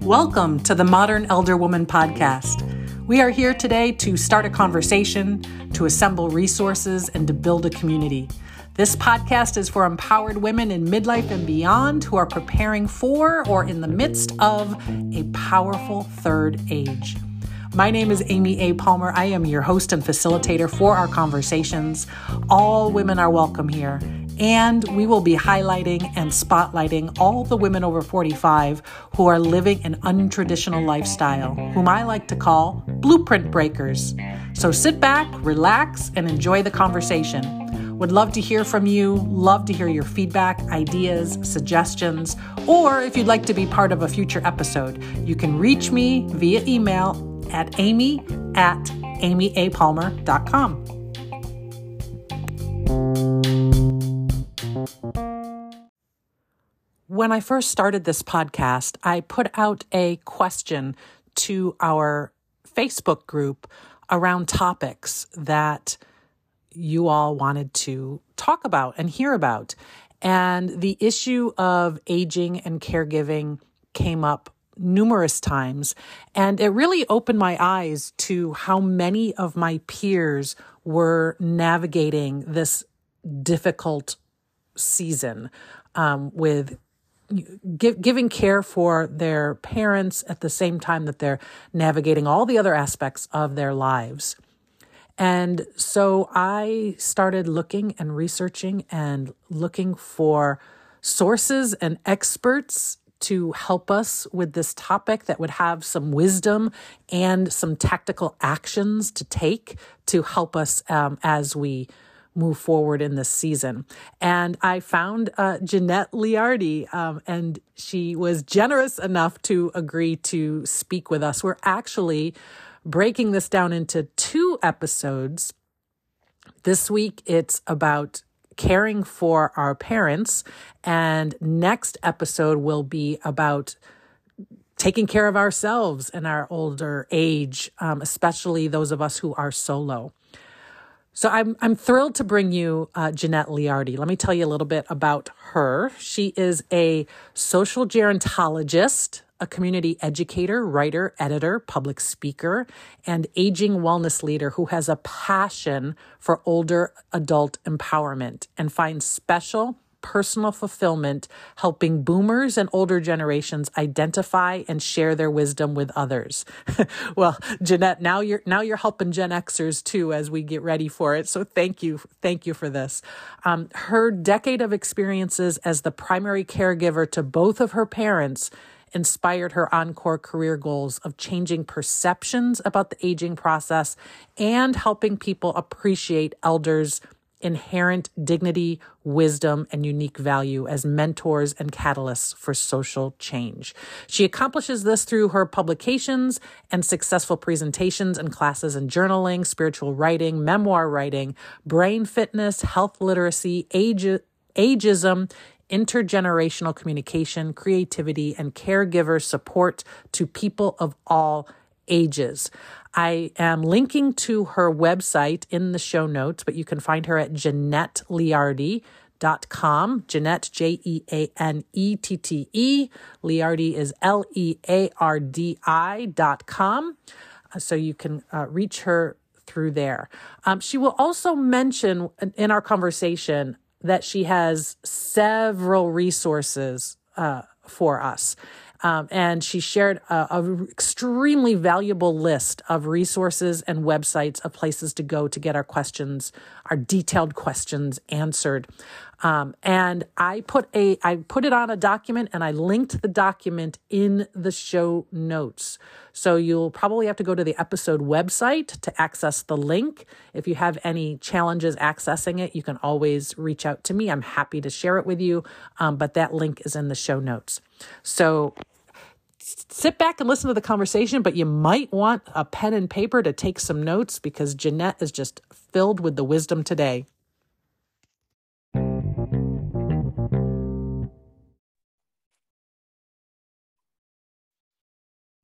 Welcome to the Modern Elder Woman podcast. We are here today to start a conversation, to assemble resources, and to build a community. This podcast is for empowered women in midlife and beyond who are preparing for or in the midst of a powerful third age. My name is Amy A. Palmer. I am your host and facilitator for our conversations. All women are welcome here and we will be highlighting and spotlighting all the women over 45 who are living an untraditional lifestyle, whom I like to call blueprint breakers. So sit back, relax, and enjoy the conversation. Would love to hear from you, love to hear your feedback, ideas, suggestions, or if you'd like to be part of a future episode, you can reach me via email at amy at amyapalmer.com. When I first started this podcast, I put out a question to our Facebook group around topics that you all wanted to talk about and hear about. And the issue of aging and caregiving came up numerous times. And it really opened my eyes to how many of my peers were navigating this difficult season um, with give, giving care for their parents at the same time that they're navigating all the other aspects of their lives. And so I started looking and researching and looking for sources and experts to help us with this topic that would have some wisdom and some tactical actions to take to help us um, as we move forward in this season. And I found uh, Jeanette Leardi, um, and she was generous enough to agree to speak with us. We're actually breaking this down into two episodes. This week, it's about caring for our parents, and next episode will be about taking care of ourselves in our older age, um, especially those of us who are solo. So I'm I'm thrilled to bring you uh, Jeanette Leardi. Let me tell you a little bit about her. She is a social gerontologist, a community educator, writer, editor, public speaker, and aging wellness leader who has a passion for older adult empowerment and finds special personal fulfillment, helping boomers and older generations identify and share their wisdom with others. well, Jeanette, now you're now you're helping Gen Xers too as we get ready for it. So thank you, thank you for this. Um, her decade of experiences as the primary caregiver to both of her parents inspired her encore career goals of changing perceptions about the aging process and helping people appreciate elders' inherent dignity, wisdom, and unique value as mentors and catalysts for social change. She accomplishes this through her publications and successful presentations and classes in journaling, spiritual writing, memoir writing, brain fitness, health literacy, age, ageism, intergenerational communication, creativity, and caregiver support to people of all ages. I am linking to her website in the show notes, but you can find her at Jeanette dot com. Jeanette, J E A N E T T E. Leardi is L E A R D I dot com. Uh, so you can uh, reach her through there. Um, she will also mention in our conversation that she has several resources uh, for us. Um, and she shared a, a, extremely valuable list of resources and websites of places to go to get our questions, our detailed questions answered. Um, and I put a I put it on a document and I linked the document in the show notes. So you'll probably have to go to the episode website to access the link. If you have any challenges accessing it, you can always reach out to me. I'm happy to share it with you. Um, but that link is in the show notes. So sit back and listen to the conversation, but you might want a pen and paper to take some notes because Jeanette is just filled with the wisdom today.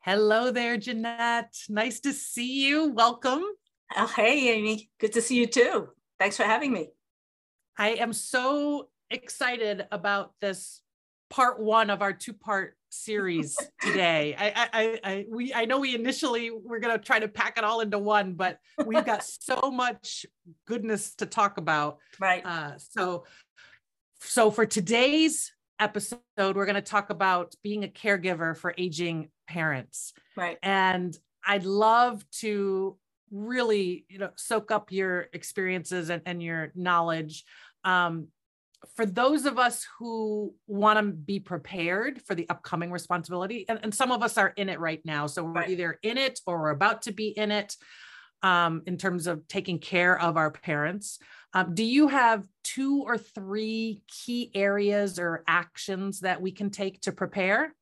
Hello there, Jeanette. Nice to see you. Welcome. Oh, hey, Amy. Good to see you too. Thanks for having me. I am so excited about this part one of our two part series today. I, I, I, we, I know we initially we're going to try to pack it all into one, but we've got so much goodness to talk about. Right. Uh, so, so for today's episode, we're going to talk about being a caregiver for aging parents. Right. And I'd love to really, you know, soak up your experiences and, and your knowledge. Um, for those of us who want to be prepared for the upcoming responsibility, and, and, some of us are in it right now. So we're right. either in it or we're about to be in it um, in terms of taking care of our parents. Um, do you have two or three key areas or actions that we can take to prepare?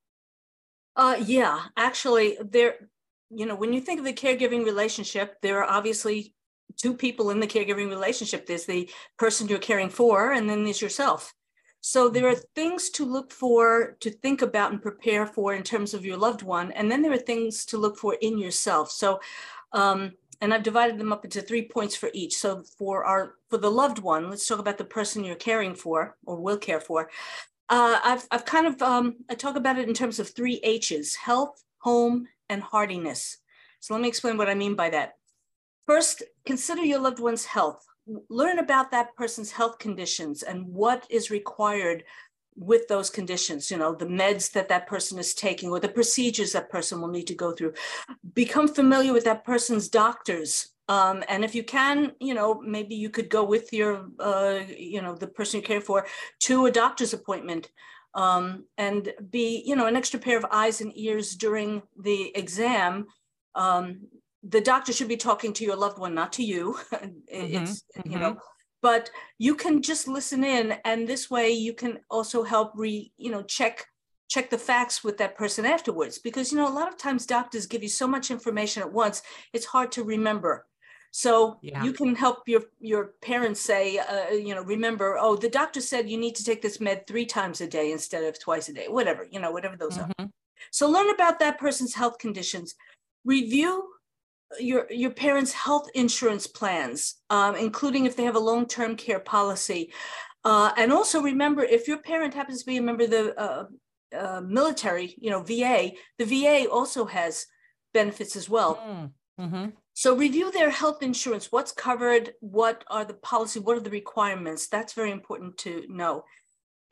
Uh, yeah, actually, there, you know, when you think of the caregiving relationship, there are obviously two people in the caregiving relationship. There's the person you're caring for and then there's yourself. So there are things to look for to think about and prepare for in terms of your loved one and then there are things to look for in yourself. So um, and i've divided them up into three points for each. So for our for the loved one let's talk about the person you're caring for or will care for. Uh, I've, I've kind of um, i talk about it in terms of three h's health home and hardiness. So let me explain what i mean by that First, consider your loved one's health. Learn about that person's health conditions and what is required with those conditions, you know, the meds that that person is taking or the procedures that person will need to go through. Become familiar with that person's doctors. Um, and if you can, you know, maybe you could go with your, uh, you know, the person you care for to a doctor's appointment um, and be, you know, an extra pair of eyes and ears during the exam um, the doctor should be talking to your loved one, not to you. it's, mm-hmm. you know, mm-hmm. but you can just listen in and this way you can also help re, you know, check check the facts with that person afterwards because you know a lot of times doctors give you so much information at once it's hard to remember so yeah. you can help your your parents say uh, you know remember oh the doctor said you need to take this med three times a day instead of twice a day whatever you know whatever those mm-hmm. are so learn about that person's health conditions review your your parents' health insurance plans, um, including if they have a long-term care policy. Uh, and also remember, if your parent happens to be a member of the uh, uh, military, you know, VA, the VA also has benefits as well. Mm, mm-hmm. So review their health insurance. What's covered? What are the policy? What are the requirements? That's very important to know.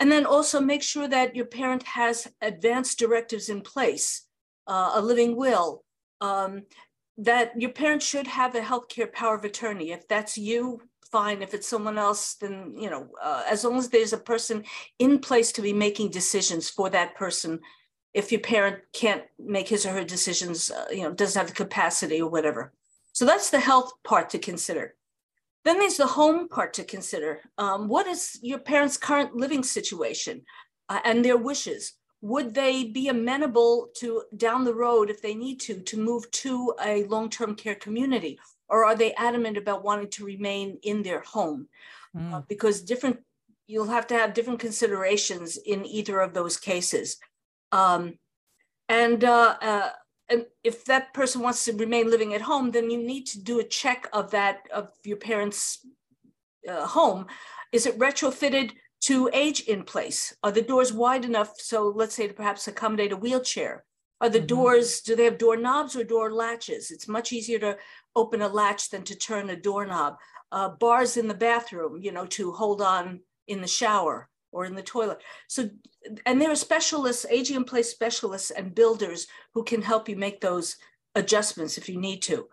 And then also make sure that your parent has advanced directives in place, uh, a living will, um, that your parents should have a healthcare power of attorney. If that's you, fine. If it's someone else, then, you know, uh, as long as there's a person in place to be making decisions for that person, if your parent can't make his or her decisions, uh, you know, doesn't have the capacity or whatever. So that's the health part to consider. Then there's the home part to consider. Um, what is your parents' current living situation uh, and their wishes? Would they be amenable to down the road if they need to to move to a long-term care community? Or are they adamant about wanting to remain in their home? Mm. uh, because different you'll have to have different considerations in either of those cases. Um, and uh, uh, and if that person wants to remain living at home then you need to do a check of that of your parents uh, home. Is it retrofitted to age in place? Are the doors wide enough so let's say to perhaps accommodate a wheelchair? Are the mm-hmm. doors, do they have door knobs or door latches? It's much easier to open a latch than to turn a doorknob. Uh, bars in the bathroom, you know, to hold on in the shower or in the toilet. So, and there are specialists, aging in place specialists and builders who can help you make those adjustments if you need to.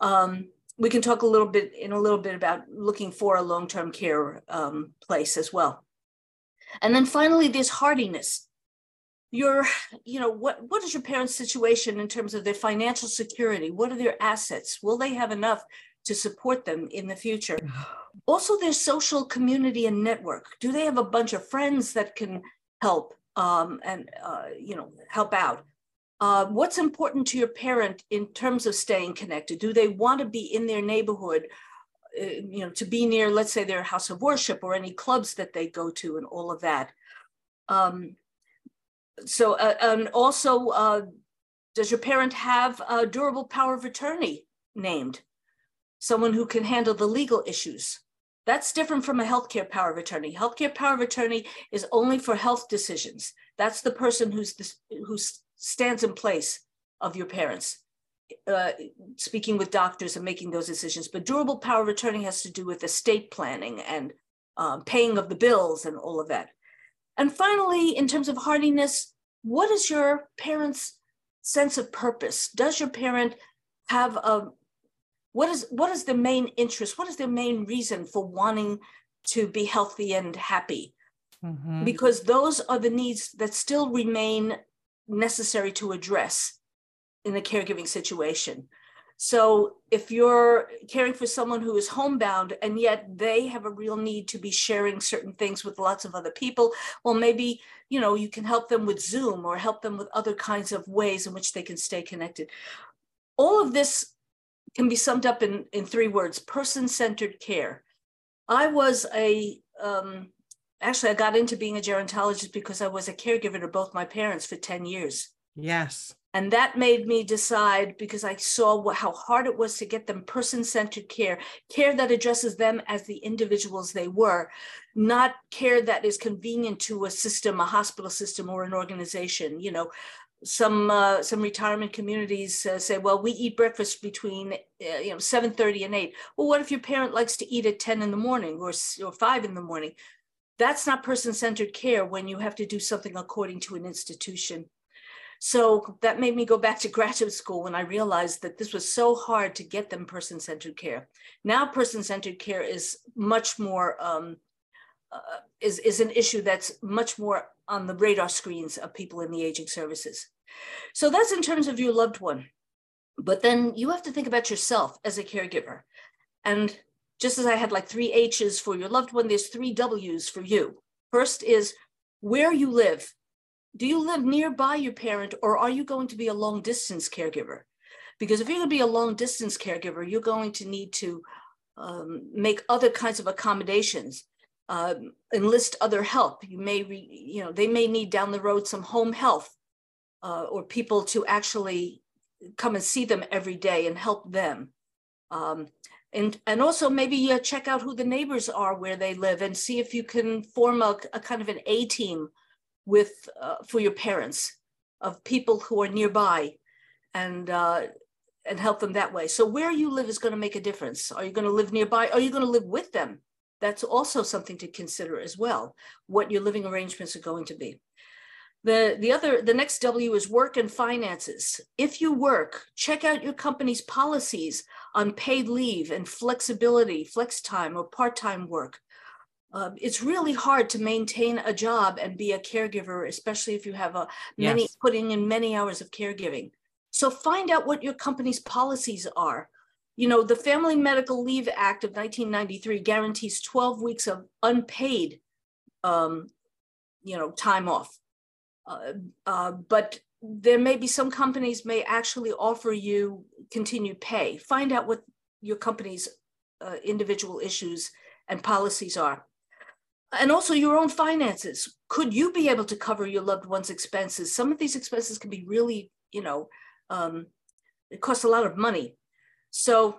Um, we can talk a little bit in a little bit about looking for a long-term care um, place as well. And then finally, there's hardiness. Your, you know, what, what is your parents' situation in terms of their financial security? What are their assets? Will they have enough to support them in the future? Also, their social community and network. Do they have a bunch of friends that can help um, and, uh, you know, help out? Uh, what's important to your parent in terms of staying connected? Do they want to be in their neighborhood you know, to be near, let's say, their house of worship or any clubs that they go to and all of that. Um, so, uh, and also, uh, does your parent have a durable power of attorney named? Someone who can handle the legal issues. That's different from a healthcare power of attorney. Healthcare power of attorney is only for health decisions. That's the person who's this, who stands in place of your parents, uh, speaking with doctors and making those decisions. But durable power of attorney has to do with estate planning and um, paying of the bills and all of that. And finally, in terms of hardiness, what is your parents' sense of purpose? Does your parent have a what is what is their main interest? What is their main reason for wanting to be healthy and happy? Mm-hmm. Because those are the needs that still remain necessary to address in a caregiving situation. So if you're caring for someone who is homebound and yet they have a real need to be sharing certain things with lots of other people, well, maybe you know you can help them with Zoom or help them with other kinds of ways in which they can stay connected. All of this can be summed up in, in three words: person-centered care. I was a um, actually I got into being a gerontologist because I was a caregiver to both my parents for 10 years. Yes. And that made me decide because I saw what, how hard it was to get them person centered care, care that addresses them as the individuals they were, not care that is convenient to a system, a hospital system, or an organization. You know, some uh, some retirement communities uh, say, well, we eat breakfast between uh, you know seven thirty and eight. Well, what if your parent likes to eat at ten in the morning or or five in the morning? That's not person centered care when you have to do something according to an institution. So that made me go back to graduate school when I realized that this was so hard to get them person centered care. Now, person centered care is much more. Um, uh, is, is an issue that's much more on the radar screens of people in the aging services. So that's in terms of your loved one. But then you have to think about yourself as a caregiver. And just as I had like three H's for your loved one, there's three W's for you. First is where you live do you live nearby your parent or are you going to be a long distance caregiver? Because if you're going to be a long distance caregiver, you're going to need to um, make other kinds of accommodations, uh, enlist other help. You may, re, you know, they may need down the road some home health uh, or people to actually come and see them every day and help them. Um, and, and also maybe uh, check out who the neighbors are where they live and see if you can form a, a kind of an A team with uh, for your parents of people who are nearby and uh, and help them that way. So where you live is going to make a difference. Are you going to live nearby? Are you going to live with them? That's also something to consider as well what your living arrangements are going to be. The the other the next w is work and finances. If you work check out your company's policies on paid leave and flexibility flex time or part-time work uh, it's really hard to maintain a job and be a caregiver, especially if you have a many yes. putting in many hours of caregiving. So find out what your company's policies are. You know, the Family Medical Leave Act of 1993 guarantees 12 weeks of unpaid, um, you know, time off. Uh, uh, but there may be some companies may actually offer you continued pay. Find out what your company's uh, individual issues and policies are and also your own finances. Could you be able to cover your loved one's expenses? Some of these expenses can be really, you know, um, it costs a lot of money. So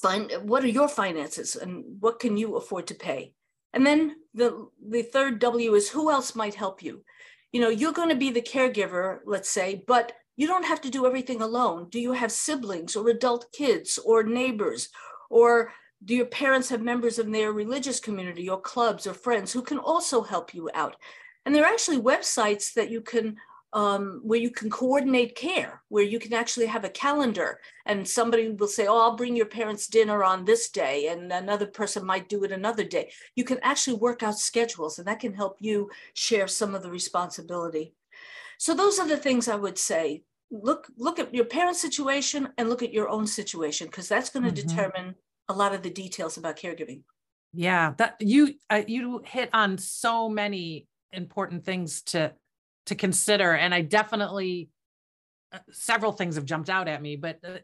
find what are your finances and what can you afford to pay? And then the the third W is who else might help you? You know, you're going to be the caregiver, let's say, but you don't have to do everything alone. Do you have siblings or adult kids or neighbors or do your parents have members in their religious community or clubs or friends who can also help you out? And there are actually websites that you can um, where you can coordinate care, where you can actually have a calendar and somebody will say, Oh, I'll bring your parents dinner on this day, and another person might do it another day. You can actually work out schedules, and that can help you share some of the responsibility. So, those are the things I would say. Look, look at your parents' situation and look at your own situation, because that's going to mm-hmm. determine a lot of the details about caregiving. Yeah, that you uh, you hit on so many important things to to consider, and I definitely uh, several things have jumped out at me, but. Uh,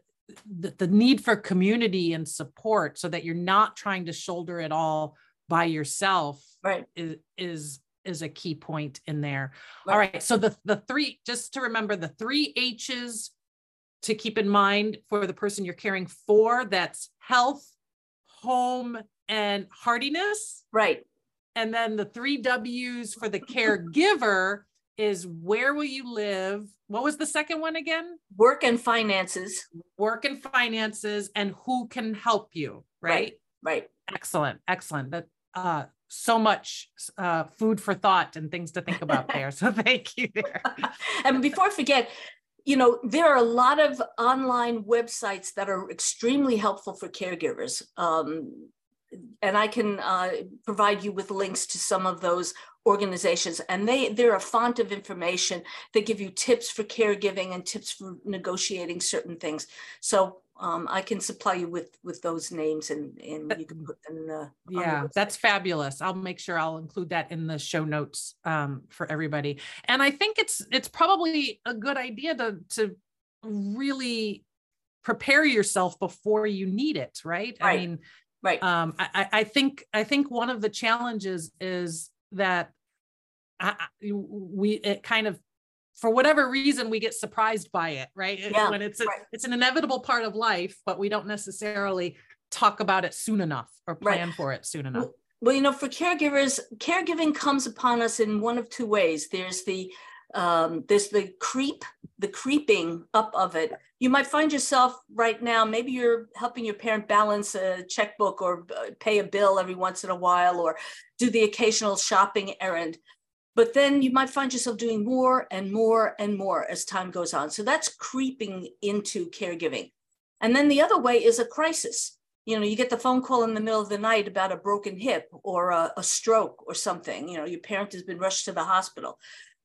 the, the need for community and support so that you're not trying to shoulder it all by yourself right is is is a key point in there right. all right so the the three just to remember the three h's to keep in mind for the person you're caring for that's health home and hardiness. Right. And then the three W's for the caregiver is where will you live? What was the second one again? Work and finances. Work and finances and who can help you, right? Right. right. Excellent. Excellent. That uh so much uh, food for thought and things to think about there. So thank you there. and before I forget, you know, there are a lot of online websites that are extremely helpful for caregivers. Um, and I can uh, provide you with links to some of those organizations and they they're a font of information they give you tips for caregiving and tips for negotiating certain things so um, I can supply you with with those names and and you can put them. Uh, yeah, that's fabulous. I'll make sure I'll include that in the show notes um, for everybody. And I think it's it's probably a good idea to to really prepare yourself before you need it, right? right. I mean, right. Um, I, I think I think one of the challenges is that I, we it kind of for whatever reason we get surprised by it right? Yeah, when it's a, right. it's an inevitable part of life but we don't necessarily talk about it soon enough or plan right. for it soon enough. well you know for caregivers caregiving comes upon us in one of two ways. There's the um, there's the creep the creeping up of it. You might find yourself right now maybe you're helping your parent balance a checkbook or uh, pay a bill every once in a while or do the occasional shopping errand but then you might find yourself doing more and more and more as time goes on. So that's creeping into caregiving. And then the other way is a crisis. You know, you get the phone call in the middle of the night about a broken hip or a, a stroke or something. You know, your parent has been rushed to the hospital.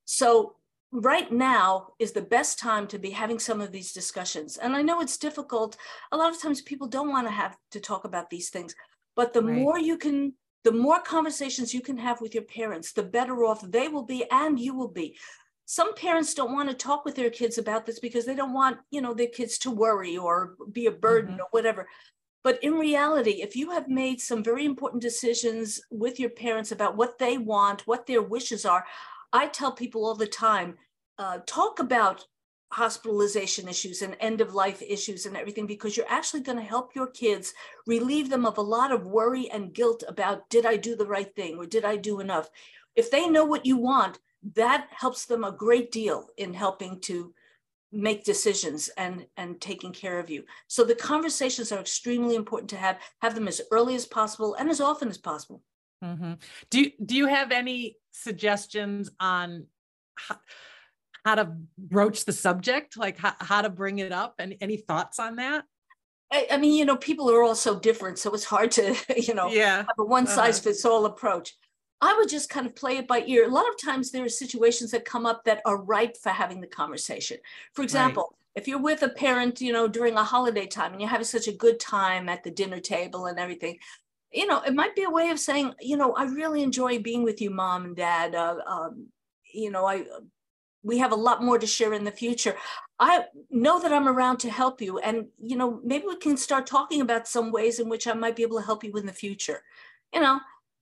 So right now is the best time to be having some of these discussions. And I know it's difficult. A lot of times people don't want to have to talk about these things, but the right. more you can the more conversations you can have with your parents, the better off they will be and you will be. Some parents don't want to talk with their kids about this because they don't want, you know, their kids to worry or be a burden mm-hmm. or whatever. But in reality, if you have made some very important decisions with your parents about what they want, what their wishes are, I tell people all the time uh, talk about hospitalization issues and end of life issues and everything because you're actually going to help your kids relieve them of a lot of worry and guilt about did I do the right thing or did I do enough? If they know what you want, that helps them a great deal in helping to make decisions and and taking care of you. So the conversations are extremely important to have have them as early as possible and as often as possible. Mm-hmm. Do do you have any suggestions on how, how to broach the subject, like how, how to bring it up, and any thoughts on that? I, I, mean, you know, people are all so different, so it's hard to, you know, yeah. have a one size uh-huh. fits all approach. I would just kind of play it by ear. A lot of times there are situations that come up that are ripe for having the conversation. For example, right. if you're with a parent, you know, during a holiday time and you're having such a good time at the dinner table and everything, you know, it might be a way of saying, you know, I really enjoy being with you, mom and dad. Uh, um, you know, I we have a lot more to share in the future. I know that I'm around to help you. And, you know, maybe we can start talking about some ways in which I might be able to help you in the future. You know,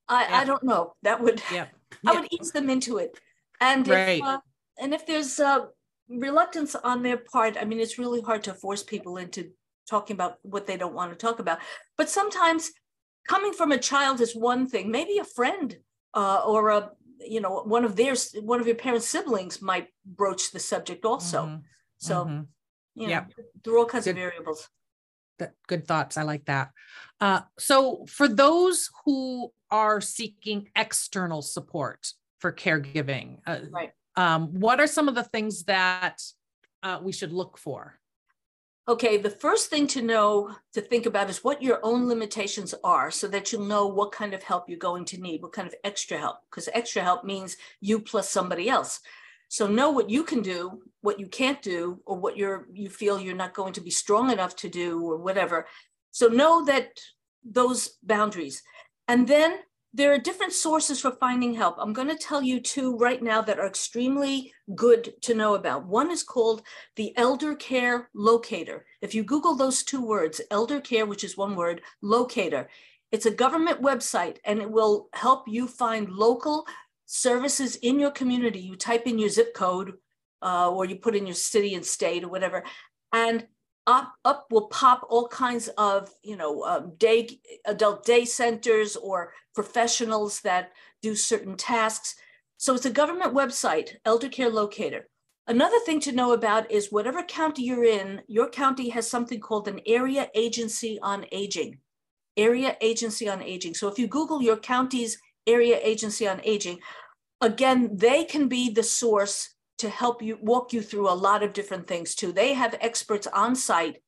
I, yeah. I don't know. That would, yeah. I would ease them into it. And right. if, uh, and if there's uh, reluctance on their part, I mean, it's really hard to force people into talking about what they don't want to talk about. But sometimes coming from a child is one thing, maybe a friend uh, or a you know one of their one of your parents siblings might broach the subject also mm-hmm. so mm-hmm. you know yep. there are all kinds good, of variables good thoughts i like that uh, so for those who are seeking external support for caregiving uh, right um, what are some of the things that uh, we should look for Okay, the first thing to know, to think about is what your own limitations are so that you'll know what kind of help you're going to need, what kind of extra help, because extra help means you plus somebody else. So know what you can do, what you can't do, or what you're you feel you're not going to be strong enough to do, or whatever. So know that those boundaries. And then there are different sources for finding help. I'm going to tell you two right now that are extremely good to know about. One is called the Elder Care Locator. If you Google those two words, Elder Care, which is one word, Locator, it's a government website and it will help you find local services in your community. You type in your zip code uh, or you put in your city and state or whatever, and up, up will pop all kinds of, you know, um, day adult day centers or professionals that do certain tasks. So it's a government website, Elder Care Locator. Another thing to know about is whatever county you're in, your county has something called an area agency on aging. Area agency on aging. So if you Google your county's area agency on aging, again, they can be the source to help you walk you through a lot of different things too. They have experts on site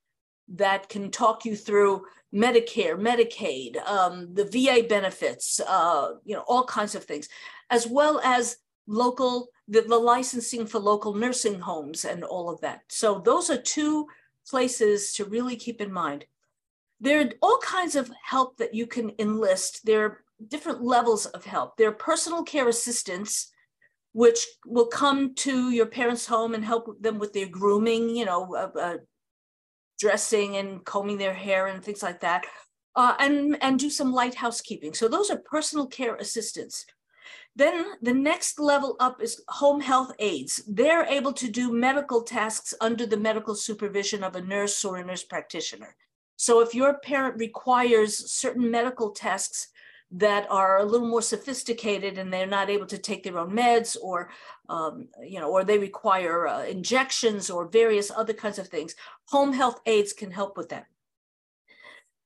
that can talk you through Medicare, Medicaid, um, the VA benefits, uh, you know, all kinds of things, as well as local the, the licensing for local nursing homes and all of that. So those are two places to really keep in mind. There are all kinds of help that you can enlist. There are different levels of help. There are personal care assistants, which will come to your parents' home and help them with their grooming, you know, uh, uh, dressing and combing their hair and things like that, uh, and, and do some light housekeeping. So those are personal care assistants. Then the next level up is home health aides. They're able to do medical tasks under the medical supervision of a nurse or a nurse practitioner. So if your parent requires certain medical tasks that are a little more sophisticated and they're not able to take their own meds or um, you know or they require uh, injections or various other kinds of things home health aides can help with that.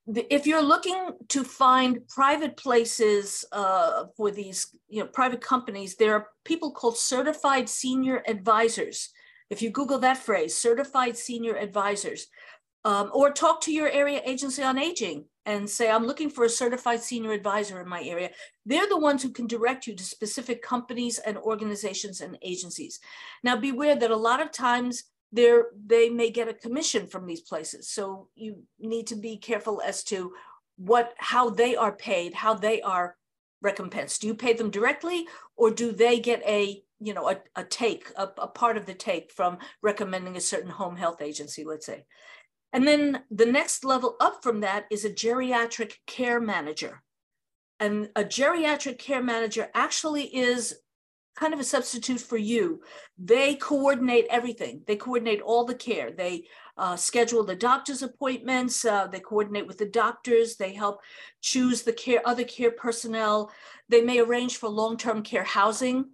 If you're looking to find private places uh, for these you know private companies there are people called certified senior advisors. If you google that phrase certified senior advisors um, or talk to your area agency on aging and say i'm looking for a certified senior advisor in my area they're the ones who can direct you to specific companies and organizations and agencies now beware that a lot of times they're, they may get a commission from these places. So you need to be careful as to what how they are paid, how they are recompensed. Do you pay them directly or do they get a you know a, a take, a, a part of the take from recommending a certain home health agency, let's say. And then the next level up from that is a geriatric care manager. And a geriatric care manager actually is kind of a substitute for you. They coordinate everything. They coordinate all the care. They uh, schedule the doctor's appointments. Uh, they coordinate with the doctors. They help choose the care, other care personnel. They may arrange for long-term care housing.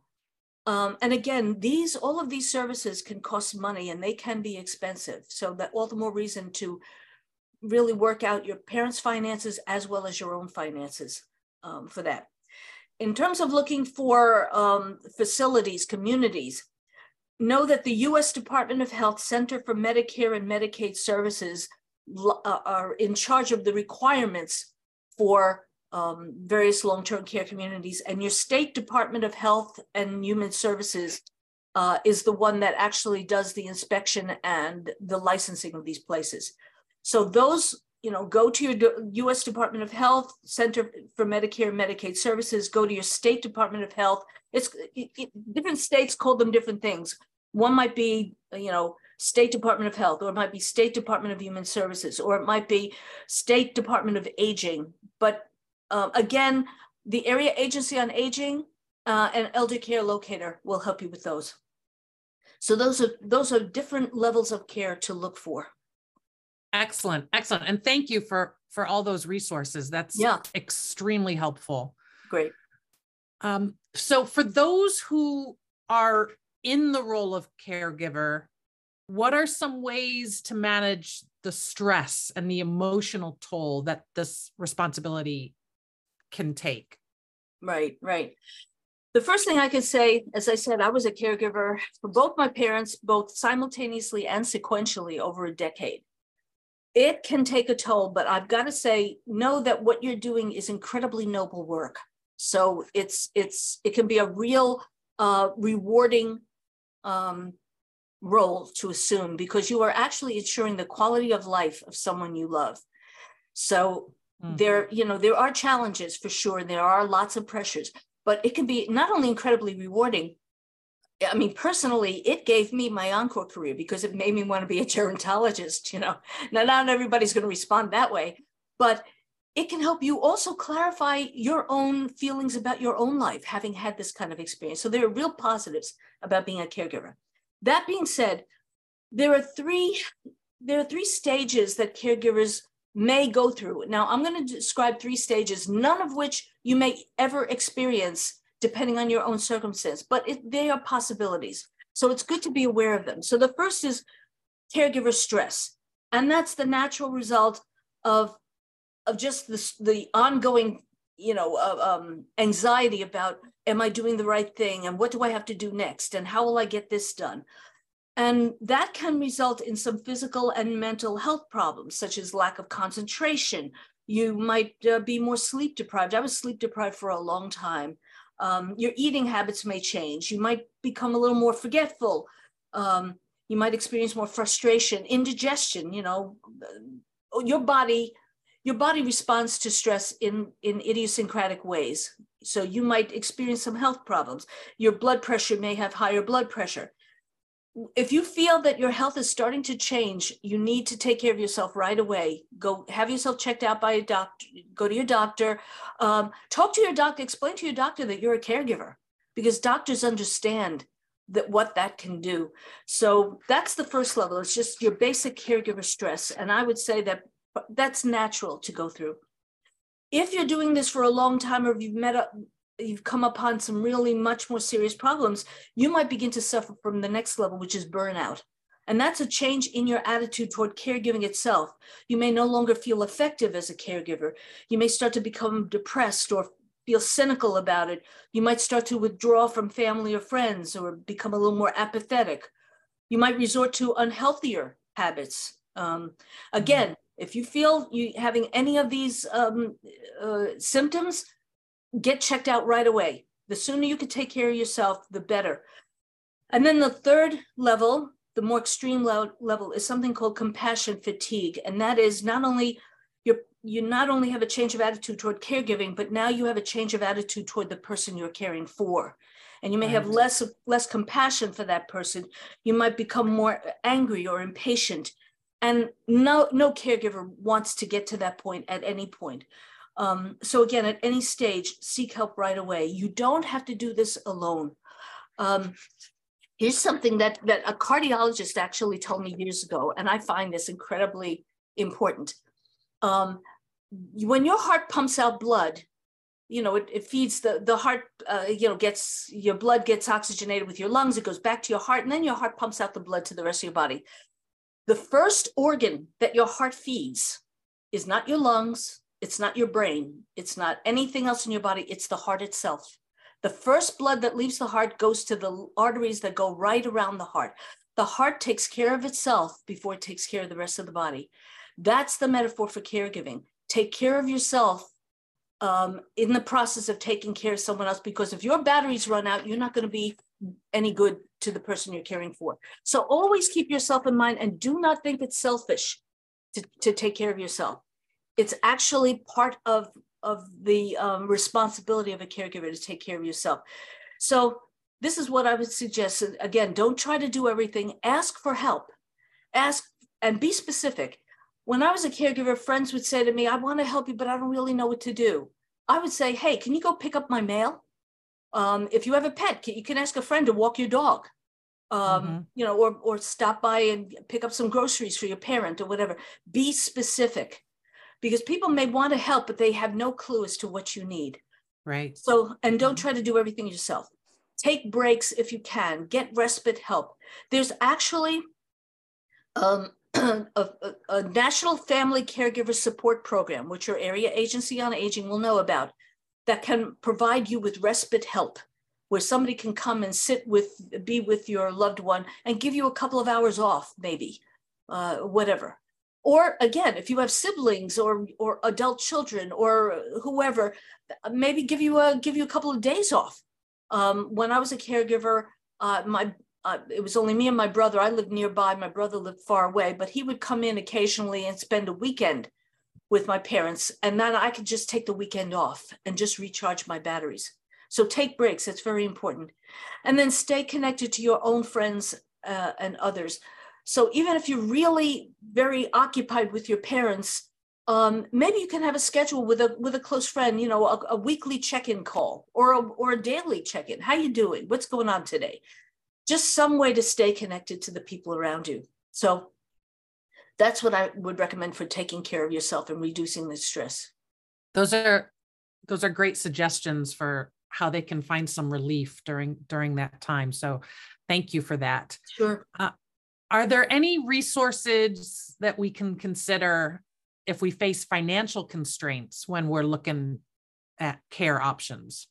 Um, and again, these all of these services can cost money and they can be expensive. So that all the more reason to really work out your parents' finances as well as your own finances um, for that in terms of looking for um, facilities, communities, know that the US Department of Health Center for Medicare and Medicaid Services uh, are in charge of the requirements for um, various long-term care communities and your state Department of Health and Human Services uh, is the one that actually does the inspection and the licensing of these places. So those you know, go to your U.S. Department of Health Center for Medicare and Medicaid Services. Go to your state Department of Health. It's it, it, different states call them different things. One might be, you know, State Department of Health, or it might be State Department of Human Services, or it might be State Department of Aging. But um, again, the Area Agency on Aging uh, and Elder Care Locator will help you with those. So those are those are different levels of care to look for. Excellent. Excellent. And thank you for for all those resources. That's yeah. extremely helpful. Great. Um, so for those who are in the role of caregiver, what are some ways to manage the stress and the emotional toll that this responsibility can take? Right, right. The first thing I can say, as I said, I was a caregiver for both my parents, both simultaneously and sequentially over a decade it can take a toll, but I've got to say, know that what you're doing is incredibly noble work. So it's it's it can be a real uh, rewarding um, role to assume because you are actually ensuring the quality of life of someone you love. So mm-hmm. there, you know, there are challenges for sure. There are lots of pressures, but it can be not only incredibly rewarding, I mean, personally, it gave me my encore career because it made me want to be a gerontologist. You know, now not everybody's going to respond that way, but it can help you also clarify your own feelings about your own life, having had this kind of experience. So there are real positives about being a caregiver. That being said, there are three there are three stages that caregivers may go through. Now, I'm going to describe three stages, none of which you may ever experience depending on your own circumstance, but it, they are possibilities. So it's good to be aware of them. So the first is caregiver stress, and that's the natural result of of just the, the ongoing you know uh, um, anxiety about am i doing the right thing and what do i have to do next and how will i get this done and that can result in some physical and mental health problems such as lack of concentration you might uh, be more sleep deprived i was sleep deprived for a long time um, your eating habits may change you might become a little more forgetful um, you might experience more frustration indigestion you know your body your body responds to stress in, in idiosyncratic ways. So you might experience some health problems. Your blood pressure may have higher blood pressure. If you feel that your health is starting to change, you need to take care of yourself right away. Go have yourself checked out by a doctor, go to your doctor, um, talk to your doctor, explain to your doctor that you're a caregiver because doctors understand that what that can do. So that's the first level. It's just your basic caregiver stress. And I would say that that's natural to go through. If you're doing this for a long time or if you've met up, you've come upon some really much more serious problems, you might begin to suffer from the next level, which is burnout. And that's a change in your attitude toward caregiving itself. You may no longer feel effective as a caregiver. You may start to become depressed or feel cynical about it. You might start to withdraw from family or friends or become a little more apathetic. You might resort to unhealthier habits. Um, again, if you feel you having any of these um, uh, symptoms, get checked out right away. The sooner you can take care of yourself, the better. And then the third level, the more extreme level, is something called compassion fatigue, and that is not only you're, you not only have a change of attitude toward caregiving, but now you have a change of attitude toward the person you're caring for. And you may have less less compassion for that person. You might become more angry or impatient. And no no caregiver wants to get to that point at any point um, so again at any stage seek help right away. You don't have to do this alone. Um, here's something that that a cardiologist actually told me years ago and i find this incredibly important. Um, when your heart pumps out blood you know it, it feeds the the heart uh, you know gets your blood gets oxygenated with your lungs it goes back to your heart and then your heart pumps out the blood to the rest of your body. The first organ that your heart feeds is not your lungs, it's not your brain, it's not anything else in your body, it's the heart itself. The first blood that leaves the heart goes to the arteries that go right around the heart. The heart takes care of itself before it takes care of the rest of the body. That's the metaphor for caregiving. Take care of yourself um, in the process of taking care of someone else, because if your batteries run out, you're not going to be any good to the person you're caring for. So always keep yourself in mind and do not think it's selfish to, to take care of yourself. It's actually part of, of the um, responsibility of a caregiver to take care of yourself. So this is what I would suggest. Again, don't try to do everything. Ask for help. Ask and be specific. When I was a caregiver, friends would say to me, I want to help you, but I don't really know what to do. I would say, hey, can you go pick up my mail? Um, if you have a pet, you can ask a friend to walk your dog. Um, mm-hmm. you know, or or stop by and pick up some groceries for your parent or whatever. Be specific, because people may want to help, but they have no clue as to what you need. Right. So, and don't mm-hmm. try to do everything yourself. Take breaks if you can. Get respite help. There's actually um, a, a, a, national family caregiver support program, which your area agency on aging will know about that can provide you with respite help where somebody can come and sit with be with your loved one and give you a couple of hours off maybe uh, whatever or again if you have siblings or or adult children or whoever maybe give you a give you a couple of days off. Um, when i was a caregiver uh, my uh, it was only me and my brother. I lived nearby. My brother lived far away but he would come in occasionally and spend a weekend with my parents. And then i could just take the weekend off and just recharge my batteries. So take breaks. That's very important. And then stay connected to your own friends uh, and others so even if you're really very occupied with your parents um, maybe you can have a schedule with a with a close friend you know a, a weekly check-in call or a, or a daily check-in how you doing what's going on today just some way to stay connected to the people around you so that's what I would recommend for taking care of yourself and reducing the stress. Those are those are great suggestions for how they can find some relief during during that time. So thank you for that. Sure. Uh, are there any resources that we can consider if we face financial constraints when we're looking at care options?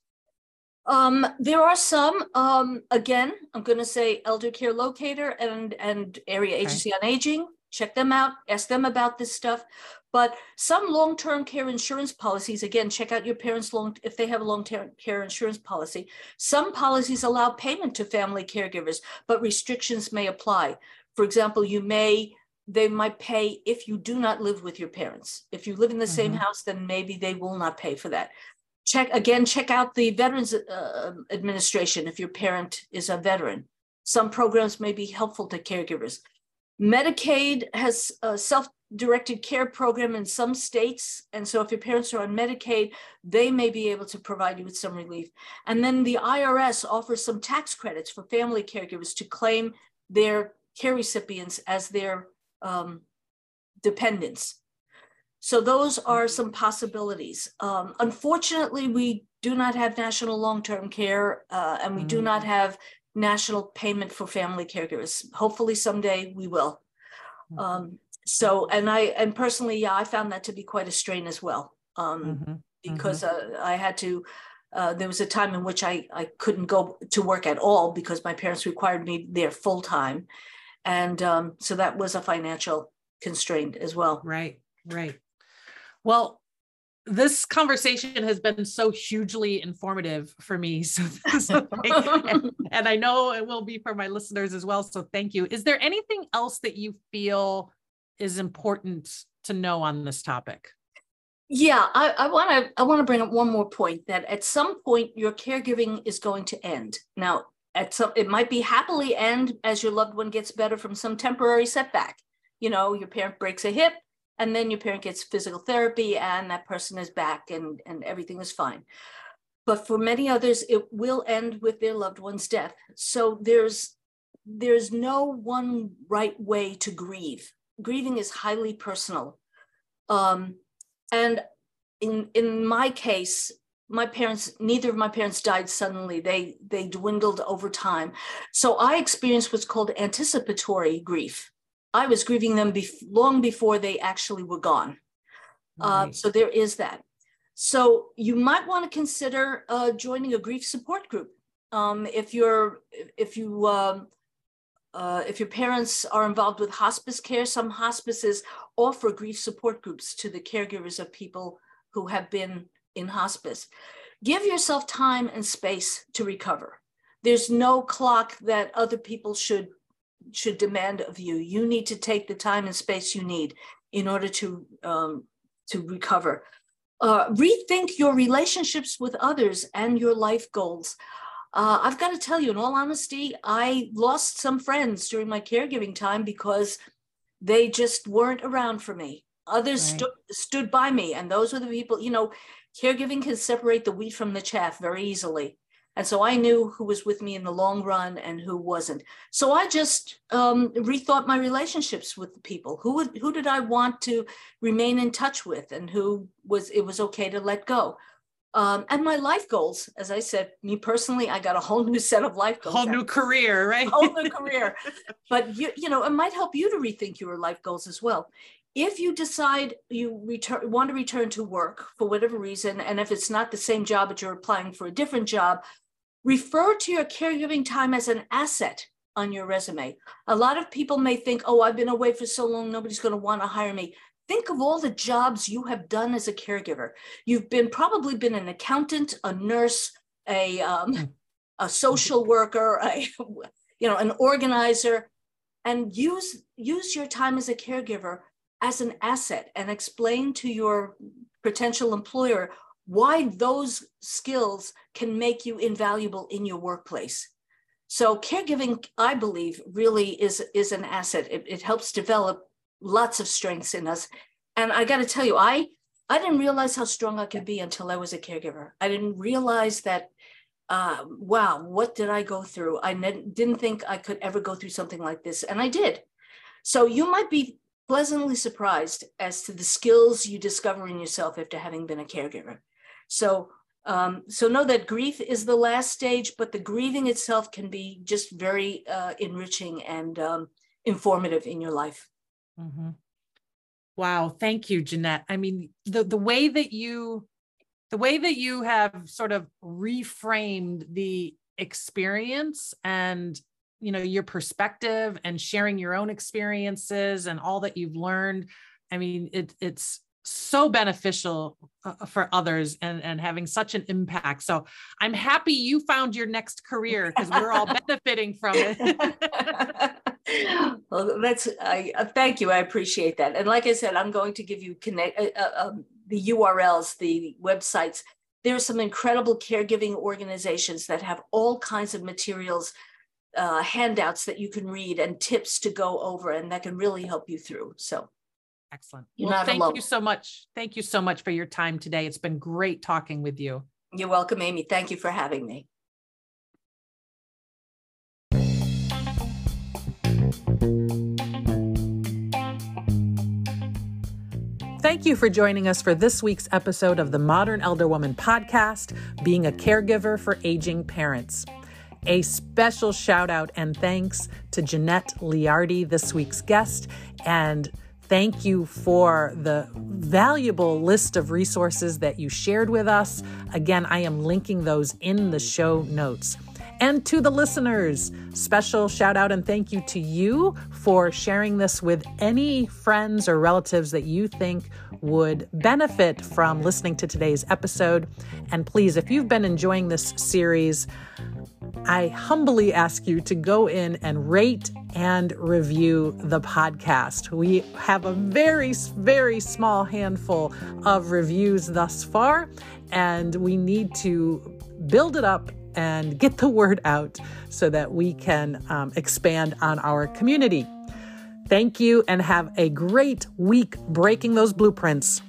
Um, there are some. Um, again, I'm going to say Elder Care Locator and and Area okay. Agency on Aging. Check them out. Ask them about this stuff. But some long-term care insurance policies, again, check out your parents' long if they have a long-term care insurance policy. Some policies allow payment to family caregivers, but restrictions may apply. For example, you may they might pay if you do not live with your parents. If you live in the mm-hmm. same house, then maybe they will not pay for that. Check again, check out the Veterans uh, Administration if your parent is a veteran. Some programs may be helpful to caregivers. Medicaid has a self directed care program in some states. And so if your parents are on Medicaid, they may be able to provide you with some relief. And then the IRS offers some tax credits for family caregivers to claim their care recipients as their um, dependents. So those are some possibilities. Um, unfortunately, we do not have national long-term care, uh, and we do not mm. have national payment for family caregivers. Hopefully, someday we will. Mm. Um, so, and I, and personally, yeah, I found that to be quite a strain as well, um, mm-hmm. because mm-hmm. Uh, I had to. Uh, there was a time in which I, I couldn't go to work at all because my parents required me there full time. And um, so that was a financial constraint as well. Right, right. Well, this conversation has been so hugely informative for me. So, so and, and, I know it will be for my listeners as well. So thank you. Is there anything else that you feel is important to know on this topic? Yeah, I want to I want to bring up one more point that at some point your caregiving is going to end. Now, at some it might be happily end as your loved one gets better from some temporary setback. You know, your parent breaks a hip, and then your parent gets physical therapy and that person is back and, and everything is fine. But for many others it will end with their loved one's death. So there's there's no one right way to grieve. Grieving is highly personal. Um, and in in my case my parents neither of my parents died suddenly they they dwindled over time so i experienced what's called anticipatory grief I was grieving them bef- long before they actually were gone. Uh, right. Uh, so there is that. So you might want to consider uh, joining a grief support group. Um, if you're, if you, um, uh, if your parents are involved with hospice care, some hospices offer grief support groups to the caregivers of people who have been in hospice. Give yourself time and space to recover. There's no clock that other people should should demand of you. You need to take the time and space you need in order to um, to recover. Uh, rethink your relationships with others and your life goals. Uh, I've got to tell you, in all honesty, I lost some friends during my caregiving time because they just weren't around for me. Others right. stu- stood by me, and those were the people. You know, caregiving can separate the wheat from the chaff very easily. And so I knew who was with me in the long run and who wasn't. So I just um, rethought my relationships with the people. Who would, who did I want to remain in touch with, and who was it was okay to let go. Um, and my life goals, as I said, me personally, I got a whole new set of life goals. Whole new career, right? whole new career. But you, you know, it might help you to rethink your life goals as well. If you decide you return, want to return to work for whatever reason, and if it's not the same job, but you're applying for a different job, refer to your caregiving time as an asset on your resume. A lot of people may think, oh, I've been away for so long, nobody's going to want to hire me. Think of all the jobs you have done as a caregiver. You've been probably been an accountant, a nurse, a, um, hmm. a social worker, a, you know, an organizer, and use, use your time as a caregiver as an asset and explain to your potential employer why those skills can make you invaluable in your workplace. So caregiving, I believe, really is, is an asset. It, it helps develop lots of strengths in us. And I got to tell you, I, I didn't realize how strong I could be until I was a caregiver. I didn't realize that, uh, wow, what did I go through? I ne- didn't think I could ever go through something like this. And I did. So you might be pleasantly surprised as to the skills you discover in yourself after having been a caregiver. So, um, so know that grief is the last stage, but the grieving itself can be just very uh, enriching and um, informative in your life. Mm-hmm. Wow, thank you, Jeanette. I mean, the the way that you the way that you have sort of reframed the experience and you know your perspective and sharing your own experiences and all that you've learned. I mean it, it's so beneficial uh, for others and, and having such an impact. So i'm happy you found your next career because we're all benefiting from it. Well that's i uh, thank you. I appreciate that. And like i said i'm going to give you connect uh, uh um, the urls the websites. There are some incredible caregiving organizations that have all kinds of materials uh, handouts that you can read and tips to go over and that can really help you through. So excellent. You're well, thank alone. you so much. Thank you so much for your time today. It's been great talking with you. You're welcome, Amy. Thank you for having me. Thank you for joining us for this week's episode of the Modern Elder Woman podcast, Being a Caregiver for Aging Parents. A special shout out and thanks to Jeanette Leardi, this week's guest, and thank you for the valuable list of resources that you shared with us. Again, I am linking those in the show notes. And to the listeners, special shout out and thank you to you for sharing this with any friends or relatives that you think would benefit from listening to today's episode. And please, if you've been enjoying this series, I humbly ask you to go in and rate and review the podcast. We have a very, very small handful of reviews thus far, and we need to build it up and get the word out so that we can um, expand on our community. Thank you and have a great week breaking those blueprints.